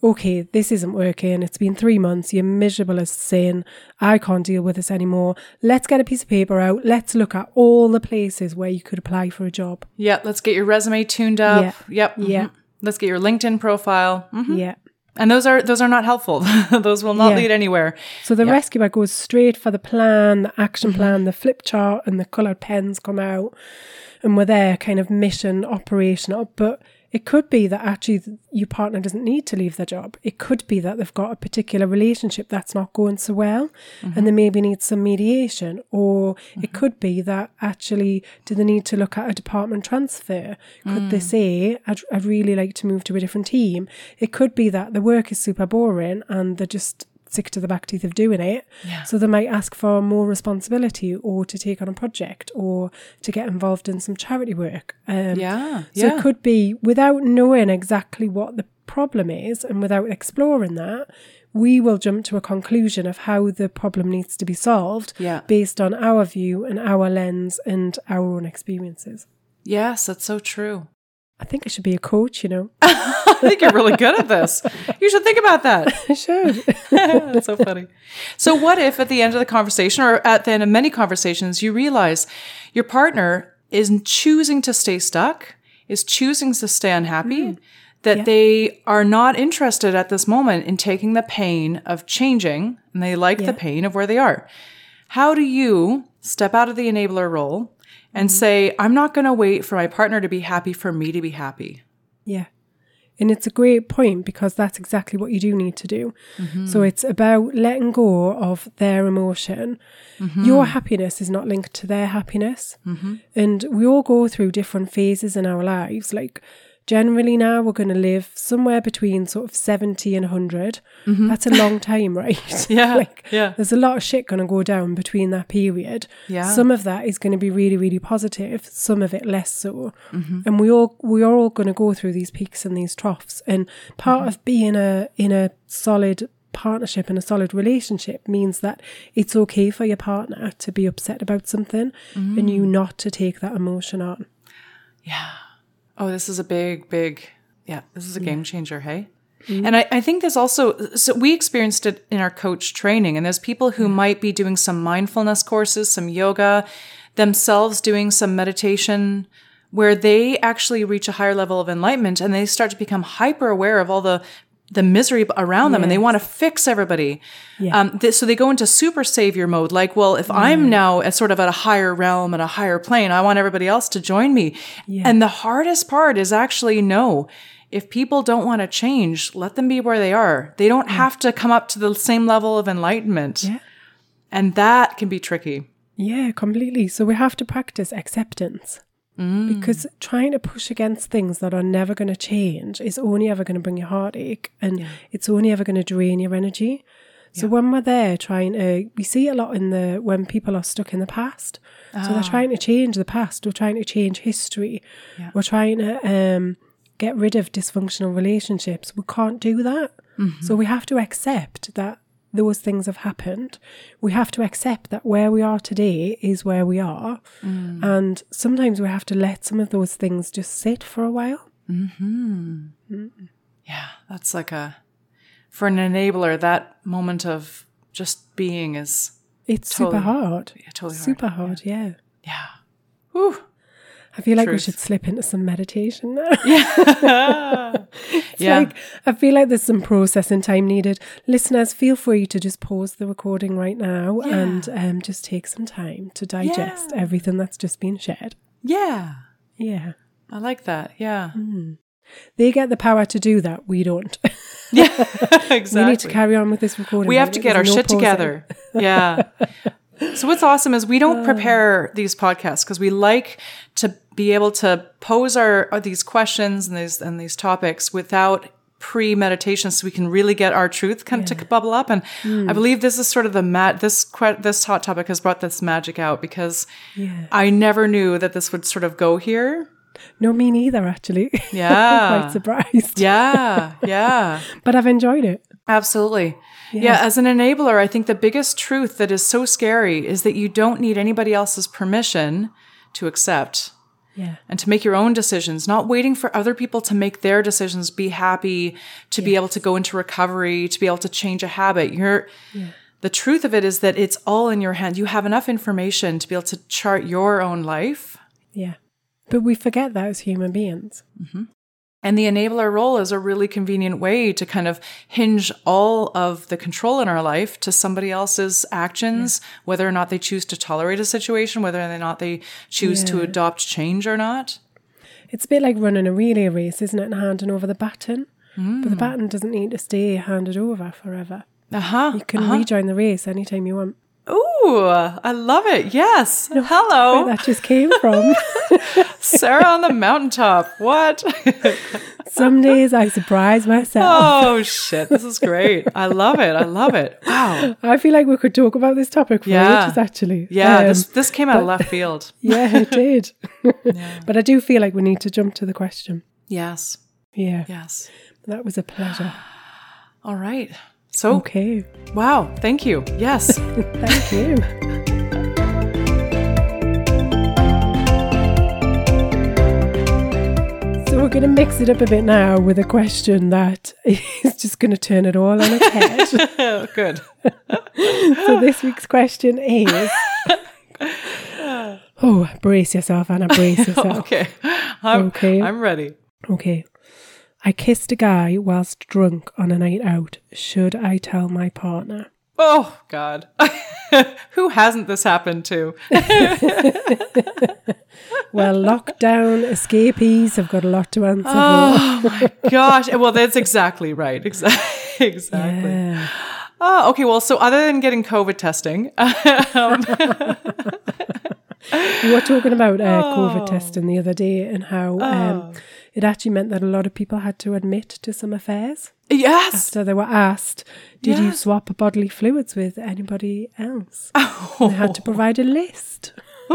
Okay, this isn't working. It's been three months. You're miserable as sin. I can't deal with this anymore. Let's get a piece of paper out. Let's look at all the places where you could apply for a job. Yeah. Let's get your resume tuned up. Yeah. Yep. Yeah. Mm-hmm. Let's get your LinkedIn profile. Mhm. Yeah. And those are those are not helpful. those will not Yeah. lead anywhere. So the rescuer goes straight for the plan, the action Mm-hmm. plan, the flip chart, and the coloured pens come out, and we're there, kind of mission operational. But It could be that actually your partner doesn't need to leave their job. It could be that they've got a particular relationship that's not going so well and mm-hmm. they maybe need some mediation. Or it mm-hmm. could be that actually, do they need to look at a department transfer? Could they mm. say, I'd, I'd really like to move to a different team? It could be that the work is super boring and they're just sick to the back teeth of doing it. Yeah. So they might ask for more responsibility or to take on a project or to get involved in some charity work. Um, Yeah. so Yeah. it could be without knowing exactly what the problem is and without exploring that, we will jump to a conclusion of how the problem needs to be solved Yeah. based on our view and our lens and our own experiences. yes, that's so true. I think I should be a coach, you know. I think you're really good at this. You should think about that. I should. That's so funny. So, what if at the end of the conversation or at the end of many conversations, you realize your partner is choosing to stay stuck, is choosing to stay unhappy, mm. that Yeah. they are not interested at this moment in taking the pain of changing and they like Yeah. the pain of where they are? How do you step out of the enabler role and say, I'm not going to wait for my partner to be happy for me to be happy? Yeah. And it's a great point because that's exactly what you do need to do. Mm-hmm. So it's about letting go of their emotion. Mm-hmm. Your happiness is not linked to their happiness. And we all go through different phases in our lives. Like, generally, now we're going to live somewhere between sort of 70 and 100. That's a long time, right? Mm-hmm. Yeah, like, yeah. there's a lot of shit going to go down between that period. Yeah. Some of that is going to be really, really positive. Some of it less so. Mm-hmm. And we all we are all going to go through these peaks and these troughs. And part Mm-hmm. of being a in a solid partnership and a solid relationship means that it's okay for your partner to be upset about something and Mm. you not to take that emotion on. Yeah. Oh, this is a big, big, yeah, this is a game changer, hey? Mm-hmm. And I, I think there's also, so we experienced it in our coach training, and there's people who might be doing some mindfulness courses, some yoga, themselves doing some meditation, where they actually reach a higher level of enlightenment and they start to become hyper aware of all the the misery around them and they want to fix everybody. Yeah. Um, th- so they go into super savior mode. Like, well, if I'm now at sort of at a higher realm, at a higher plane, I want everybody else to join me. Yeah. And the hardest part is actually no. If people don't want to change, let them be where they are. They don't have to come up to the same level of enlightenment. Yeah. And that can be tricky. Yeah, completely. So we have to practice acceptance. Because mm. trying to push against things that are never going to change is only ever going to bring you heartache and it's only ever going to drain your energy. So when we're there trying to, we see a lot in the, when people are stuck in the past. So they're ah. trying to change the past. We're trying to change history. Yeah. We're trying to um, get rid of dysfunctional relationships. We can't do that. Mm-hmm. So we have to accept that those things have happened. We have to accept that where we are today is where we are. Mm. And sometimes we have to let some of those things just sit for a while. Mm-hmm. Mm. Yeah. That's like a, for an enabler, that moment of just being is It's Totally. super hard. yeah, totally hard. Super hard, yeah. Yeah. Whew. I feel like we should slip into some meditation now. Yeah. Yeah. like I feel like there's some processing time needed. Listeners, feel free to just pause the recording right now Yeah. and um, just take some time to digest Yeah. everything that's just been shared. yeah. Yeah. I like that. Yeah. They get the power to do that. We don't. Yeah. Exactly. We need to carry on with this recording. we have right? to get our no shit pausing. together. Yeah. so what's awesome is we don't prepare these podcasts because we like to be able to pose our, our these questions and these and these topics without pre-meditation so we can really get our truth come to bubble up and hmm. i believe this is sort of the mat this this hot topic has brought this magic out because Yeah. i never knew that this would sort of go here No, me neither, actually. Yeah. Quite surprised. yeah yeah But I've enjoyed it. Absolutely. Yeah. as an enabler, I think the biggest truth that is so scary is that you don't need anybody else's permission to accept Yeah. and to make your own decisions, not waiting for other people to make their decisions, be happy, to be able to go into recovery, to be able to change a habit. You're the truth of it is that it's all in your hand. You have enough information to be able to chart your own life. Yeah. But we forget that as human beings. Mm-hmm. And the enabler role is a really convenient way to kind of hinge all of the control in our life to somebody else's actions, whether or not they choose to tolerate a situation, whether or not they choose to adopt change or not. It's a bit like running a relay race, isn't it? And handing over the baton. But Mm. the baton doesn't need to stay handed over forever. Uh huh. You can rejoin the race anytime you want. Ooh, I love it. Yes. Hello, Where that just came from. Sarah on the mountaintop. What? Some days I surprise myself. oh shit! This is great. I love it. I love it. Wow. I feel like we could talk about this topic for Yeah. ages, actually. Yeah. Um, this this came out of left field. yeah, it did. But I do feel like we need to jump to the question. Yes. Yeah, Yes. that was a pleasure. All right. So Okay, wow. Thank you. Yes. thank you. We're going to mix it up a bit now with a question that is just going to turn it all on its head. Good. so this week's question is Oh, brace yourself, Anna, brace yourself. Okay. I'm, Okay. I'm ready. Okay. I kissed a guy whilst drunk on a night out. Should I tell my partner? Oh God. Who hasn't this happened to? Well, lockdown escapees have got a lot to answer Oh my Gosh. Well, that's exactly right. Exactly. Exactly. Yeah. Oh, okay. Well, so other than getting COVID testing, um, We were talking about uh, Oh. COVID testing the other day and how um, it actually meant that a lot of people had to admit to some affairs. yes. So they were asked, Did you swap bodily fluids with anybody else? They had to provide a list.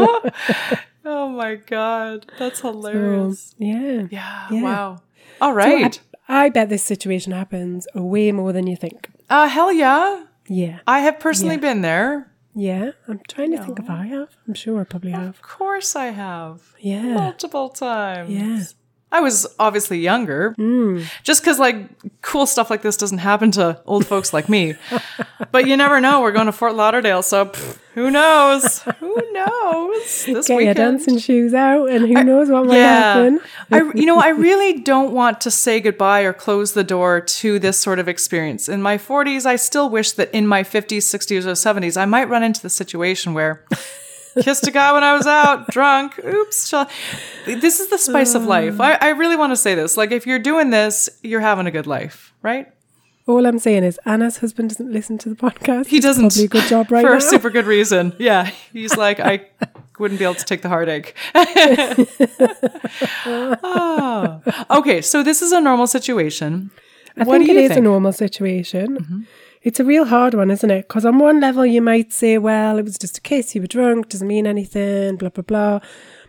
Oh my God. That's So, hilarious. yeah. yeah, yeah. Wow. All right. So. I, I bet this situation happens way more than you think. uh, hell yeah. Yeah. I have personally Yeah. been there. Yeah. I'm trying to think if I have. I'm sure I probably have. Of course I have. Yeah. Multiple times. Yeah. I was obviously younger. Hmm. Just because, like, cool stuff like this doesn't happen to old folks like me. but you never know. We're going to Fort Lauderdale, so pff, who knows? Who knows? This Get your weekend. dancing shoes out and who knows what might happen. I, you know, I really don't want to say goodbye or close the door to this sort of experience. In my 40s, I still wish that in my 50s, 60s, or 70s, I might run into the situation where kissed a guy when I was out, drunk. Oops. This is the spice of life. I, I really want to say this. Like, if you're doing this, you're having a good life, right? All I'm saying is Anna's husband doesn't listen to the podcast. He doesn't. Probably a good job right For now. a super good reason. Yeah. He's like, I wouldn't be able to take the heartache. Ah. Okay. So this is a normal situation. I what think do it you is think? Mm-hmm. a normal situation. It's a real hard one, isn't it? Because on one level, you might say, well, it was just a kiss, you were drunk, doesn't mean anything, blah, blah, blah.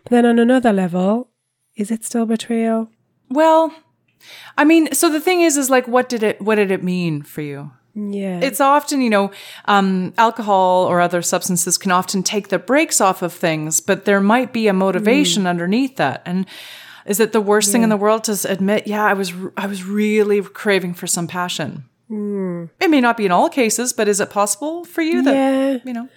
But then on another level, is it still betrayal? Well, I mean, so the thing is, is like, what did it, what did it mean for you? Yeah. It's often, you know, um, alcohol or other substances can often take the brakes off of things, but there might be a motivation underneath that. And is it the worst thing in the world to admit, yeah, I was, I was really craving for some passion? It may not be in all cases, but is it possible for you that, yeah. you know?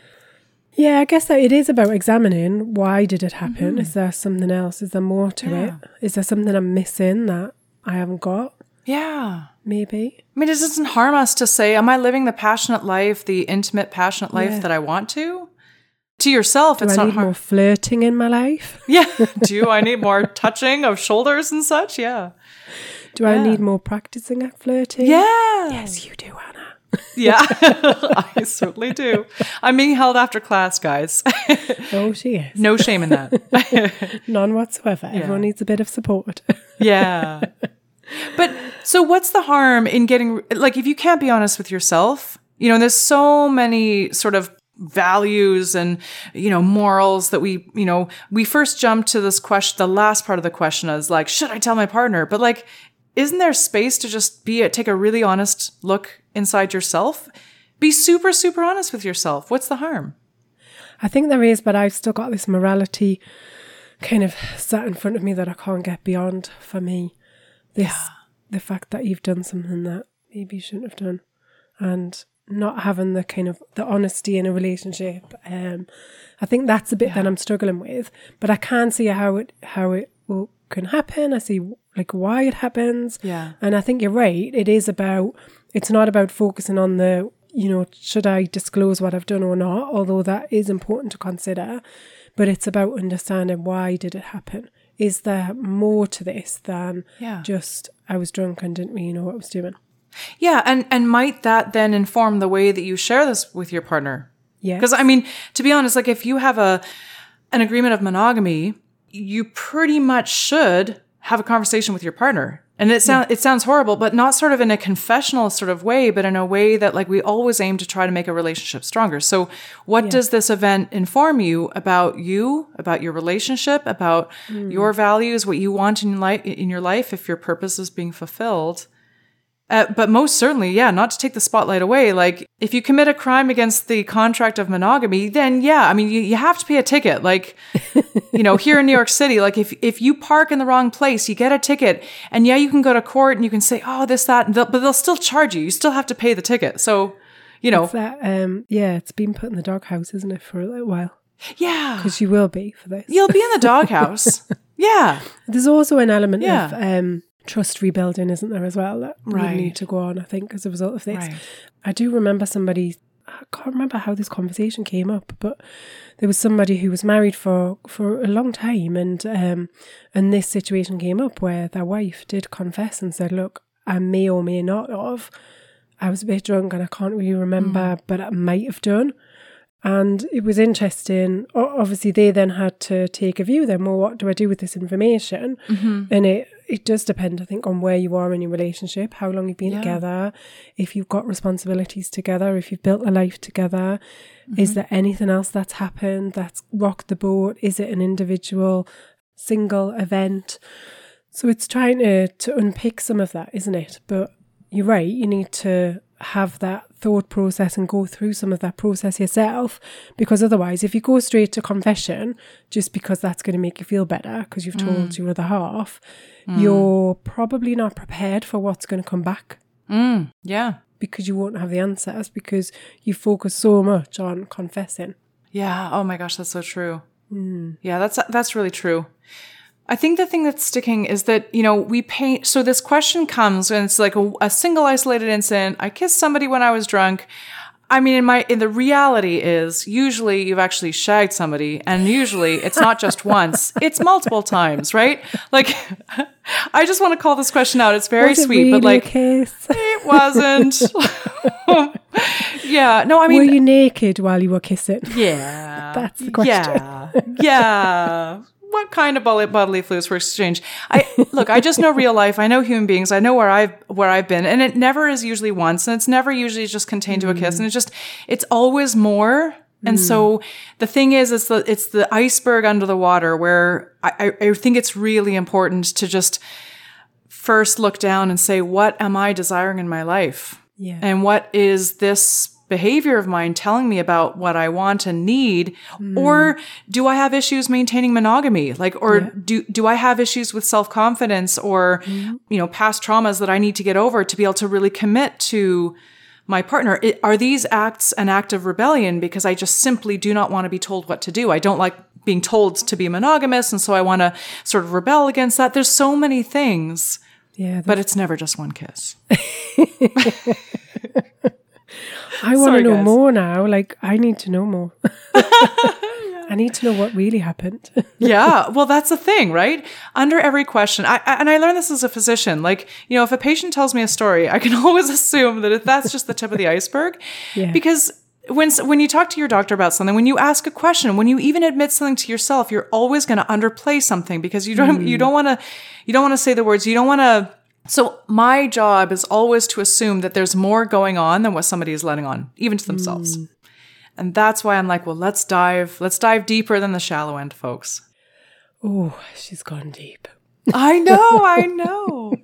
Yeah, I guess that it is about examining why did it happen? Is there something else? Is there more to Mm-hmm. Yeah. it? Is there something I'm missing that I haven't got? Yeah. Maybe. I mean, it doesn't harm us to say, Am I living the passionate life, the intimate, passionate life Yeah. that I want to? To yourself, Do it's I not need harm. more flirting in my life? Yeah. Do I need more touching of shoulders and such? Yeah. Do I need more practicing at flirting? Yeah. Yes, you do, Anna. Yeah. I certainly do. I'm being held after class, guys. Oh, she is. no shame in that. None whatsoever. Everyone needs a bit of support. yeah. But so what's the harm in getting, like, if you can't be honest with yourself, you know, there's so many sort of values and, you know, morals that we, you know, we first jump to this question, the last part of the question is like, should I tell my partner? But like, isn't there space to just be, a, take a really honest look inside yourself? Be super, super honest with yourself. What's the harm? I think there is, but I've still got this morality kind of set in front of me that I can't get beyond for me. This the fact that you've done something that maybe you shouldn't have done. And not having the kind of the honesty in a relationship. Um I think that's a bit that I'm struggling with. But I can see how it how it will, can happen. I see like why it happens. Yeah. And I think you're right. It is about, it's not about focusing on the, you know, should I disclose what I've done or not, although that is important to consider. but it's about understanding why did it happen. Is there more to this than Yeah. just I was drunk and didn't really know what I was doing? Yeah, and and might that then inform the way that you share this with your partner? Yeah. Because I mean, to be honest, like if you have a an agreement of monogamy, you pretty much should have a conversation with your partner. And it sounds it sounds horrible, but not sort of in a confessional sort of way, but in a way that like we always aim to try to make a relationship stronger. So, what does this event inform you about you, about your relationship, about hmm. your values, what you want in life in your life, if your purpose is being fulfilled? Uh, but most certainly, yeah, not to take the spotlight away. Like, if you commit a crime against the contract of monogamy, then yeah, I mean, you, you have to pay a ticket. Like, you know, here in New York City, like if, if you park in the wrong place, you get a ticket. And yeah, you can go to court and you can say, oh, this, that, and they'll, but they'll still charge you. You still have to pay the ticket. So, you know, It's that um yeah, it's been put in the doghouse, isn't it, for a little while? yeah, Because you will be for this. you'll be in the doghouse. yeah. There's also an element Yeah. of um trust rebuilding, isn't there, as well, that Right. will need to go on, I think, as a result of this. Right. I do remember somebody I can't remember how this conversation came up, but there was somebody who was married for, for a long time and um and this situation came up where their wife did confess and said, Look, I may or may not have. I was a bit drunk and I can't really remember, but I might have done. And it was interesting. Obviously, they then had to take a view. Then, well, what do I do with this information? And it it does depend, I think, on where you are in your relationship, how long you've been Yeah. together, if you've got responsibilities together, if you've built a life together. Is mm-hmm. there anything else that's happened that's rocked the boat? Is it an individual, single event? So it's trying to to unpick some of that, isn't it? But you're right. You need to have that thought process and go through some of that process yourself because otherwise if you go straight to confession just because that's going to make you feel better because you've told mm. your other half mm. you're probably not prepared for what's going to come back Mm, yeah. because you won't have the answers because you focus so much on confessing Yeah. Oh my gosh, that's so true. Mm. Yeah, that's that's really true. I think the thing that's sticking is that you know we paint. So this question comes and it's like a, a single isolated incident. I kissed somebody when I was drunk. I mean, in my in the reality is usually you've actually shagged somebody, and usually it's not just once; it's multiple times, right? Like, I just want to call this question out. It's very Was sweet, really but like it wasn't. yeah, no, I mean, were you naked while you were kissing yeah. That's the question. Yeah. Yeah. What kind of bodily, fluids were exchanged? I look, I just know real life. I know human beings. I know where I've where I've been. And it never is usually once, and it's never usually just contained to a kiss. Mm. And it's just it's always more. And so mm. the thing is, it's the it's the iceberg under the water where I, I, I think it's really important to just first look down and say, what am I desiring in my life? Yeah. And what is this behavior of mine telling me about what I want and need? Or hmm. do I have issues maintaining monogamy? Like, or do, do I have issues with self confidence or, hmm. you know, past traumas that I need to get over to be able to really commit to my partner? It, are these acts an act of rebellion because I just simply do not want to be told what to do? I don't like being told to be monogamous. And so I want to sort of rebel against that. There's so many things, yeah but it's never just one kiss. I want to know guys. more now. Like, I need to know more. I need to know what really happened. yeah well that's the thing right under every question I, and i learned this as a physician like you know if a patient tells me a story i can always assume that if that's just the tip of the iceberg Yeah. because when when you talk to your doctor about something when you ask a question when you even admit something to yourself you're always going to underplay something because you don't you mm. don't want to you don't want to say the words you don't want to so my job is always to assume that there's more going on than what somebody is letting on even to themselves mm. and that's why i'm like well let's dive let's dive deeper than the shallow end folks oh, she's gone deep. I know, I know.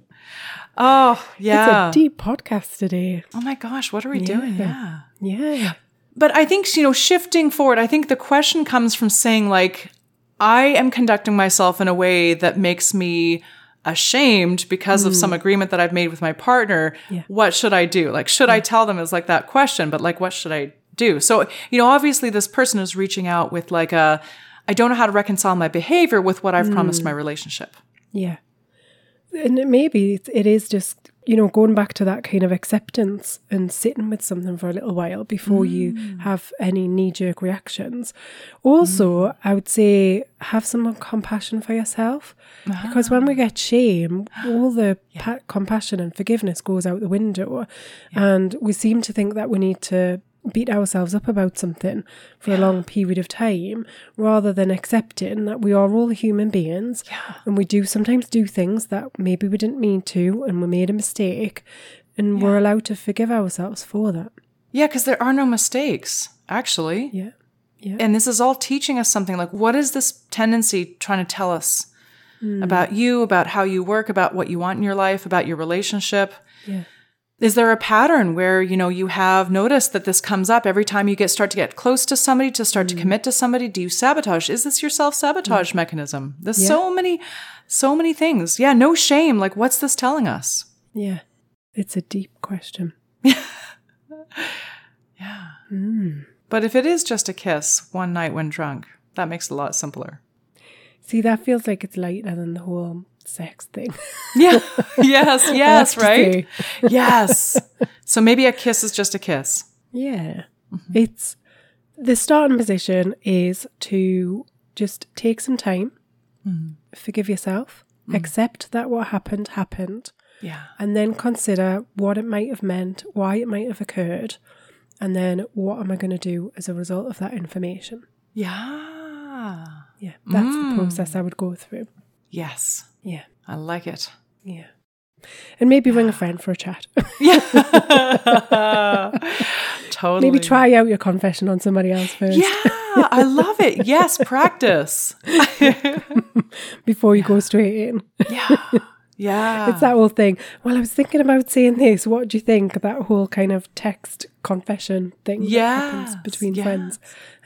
Oh, yeah. It's a deep podcast today. oh my gosh, what are we doing? Yeah. Yeah. But I think, you know, shifting forward, I think the question comes from saying, like, I am conducting myself in a way that makes me ashamed because of some mm. agreement that I've made with my partner. Yeah. What should I do? Like, should I tell them is like that question, but like, what should I do? So, you know, obviously this person is reaching out with like a, I don't know how to reconcile my behavior with what I've promised mm. my relationship. Yeah. And maybe it is just you know, going back to that kind of acceptance and sitting with something for a little while before Mm. you have any knee jerk reactions. Also, Mm. I would say have some compassion for yourself because when we Ah. get shame, all the pa- compassion and forgiveness goes out the window. And we seem to think that we need to beat ourselves up about something for a long period of time rather than accepting that we are all human beings and we do sometimes do things that maybe we didn't mean to and we made a mistake and we're allowed to forgive ourselves for that. Yeah, because there are no mistakes, actually. Yeah. Yeah. And this is all teaching us something like what is this tendency trying to tell us hmm. about you, about how you work, about what you want in your life, about your relationship? Yeah. Is there a pattern where, you know, you have noticed that this comes up every time you get start to get close to somebody, to start to mm. commit to somebody? Do you sabotage? Is this your self-sabotage mechanism? There's so many, so many things. Yeah, no shame. Like, what's this telling us? Yeah. It's a deep question. Yeah. Mm. But if it is just a kiss one night when drunk, that makes it a lot simpler. See, that feels like it's lighter than the whole sex thing. Yeah. yes. Yes. Right. yes. So maybe a kiss is just a kiss. Yeah. Mm-hmm. It's the starting position is to just take some time, mm-hmm. forgive yourself, mm-hmm. accept that what happened happened, Yeah. and then consider what it might have meant, why it might have occurred, and then what am I going to do as a result of that information. Yeah. Yeah, that's the mm. process I would go through. Yes. Yeah, I like it. yeah. And maybe ring a friend for a chat. Yeah. totally. maybe try out your confession on somebody else first Yeah. I love it. Yes. Practice. before you go straight in. Yeah. Yeah. It's that whole thing. Well, I was thinking about saying this. What do you think? That whole kind of text confession thing that happens between yes. friends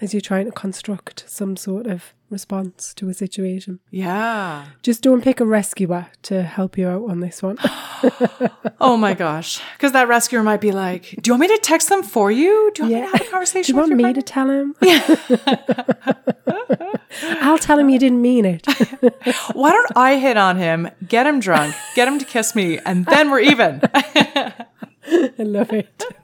as you're trying to construct some sort of response to a situation. yeah. Just don't pick a rescuer to help you out on this one. Oh my gosh. Because that rescuer might be like, do you want me to text them for you? Do you want me to have a conversation? Do you want me your to tell him? I'll tell him you didn't mean it. Why don't I hit on him, get him drunk, get him to kiss me, and then we're even? I love it.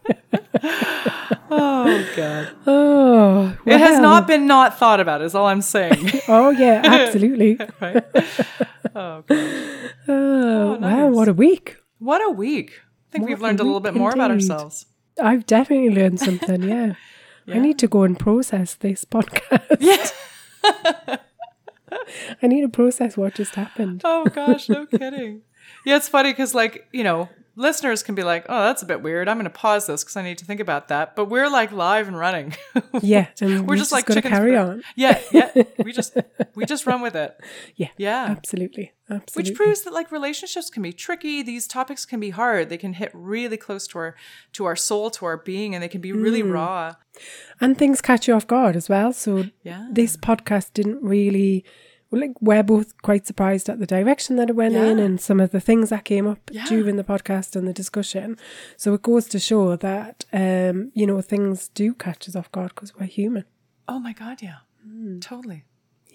Oh God. Oh, It has not been not thought about, is all I'm saying. Oh yeah, absolutely. right? Oh God. Oh, oh, wow, nice. what a week! What a week. I think What we've learned a little bit more about ourselves. I've definitely learned something. Yeah. I need to go and process this podcast. Yes. I need to process what just happened. Oh gosh, no kidding. Yeah, it's funny because like, you know, listeners can be like, oh, that's a bit weird. I'm going to pause this because I need to think about that. But we're like live and running. Yeah, and we're we just like chickens carry for- on. Yeah, yeah. We just we just run with it. Yeah, Yeah. absolutely, absolutely. Which proves that like relationships can be tricky. These topics can be hard. They can hit really close to our to our soul, to our being, and they can be really Mm. raw. and things catch you off guard as well. So Yeah. this podcast didn't really. Well, like we're both quite surprised at the direction that it went in and some of the things that came up Yeah. during the podcast and the discussion. So it goes to show that um, you know things do catch us off guard because we're human. Oh my god, yeah. Mm. Totally.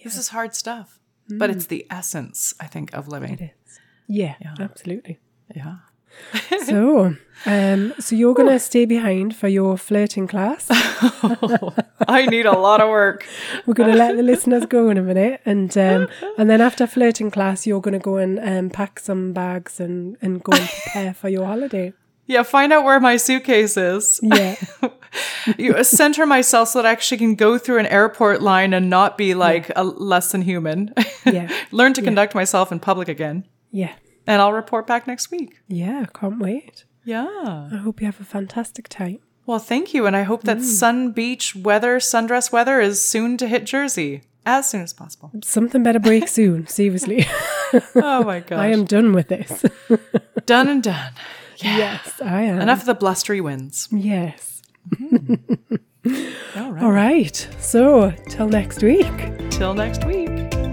This is hard stuff. But it's the essence, I think, of living. It is. Yeah, absolutely. Yeah. So, um, so you're gonna stay behind for your flirting class. I need a lot of work. We're gonna let the listeners go in a minute, and um, and then after flirting class, you're gonna go and um, pack some bags and and go and prepare for your holiday. Yeah, find out where my suitcase is. Yeah, You center myself so that I actually can go through an airport line and not be like a less than human. Yeah. Learn to conduct myself in public again. yeah, And I'll report back next week. yeah. Can't wait. Yeah. I hope you have a fantastic time. Well, thank you. And I hope that mm. sun beach weather, sundress weather is soon to hit Jersey as soon as possible. Something better break soon. Seriously, Oh my gosh. I am done with this. done and done. yes, I am. Enough of the blustery winds. Yes. Mm-hmm. All right. All right. So till next week. Till next week.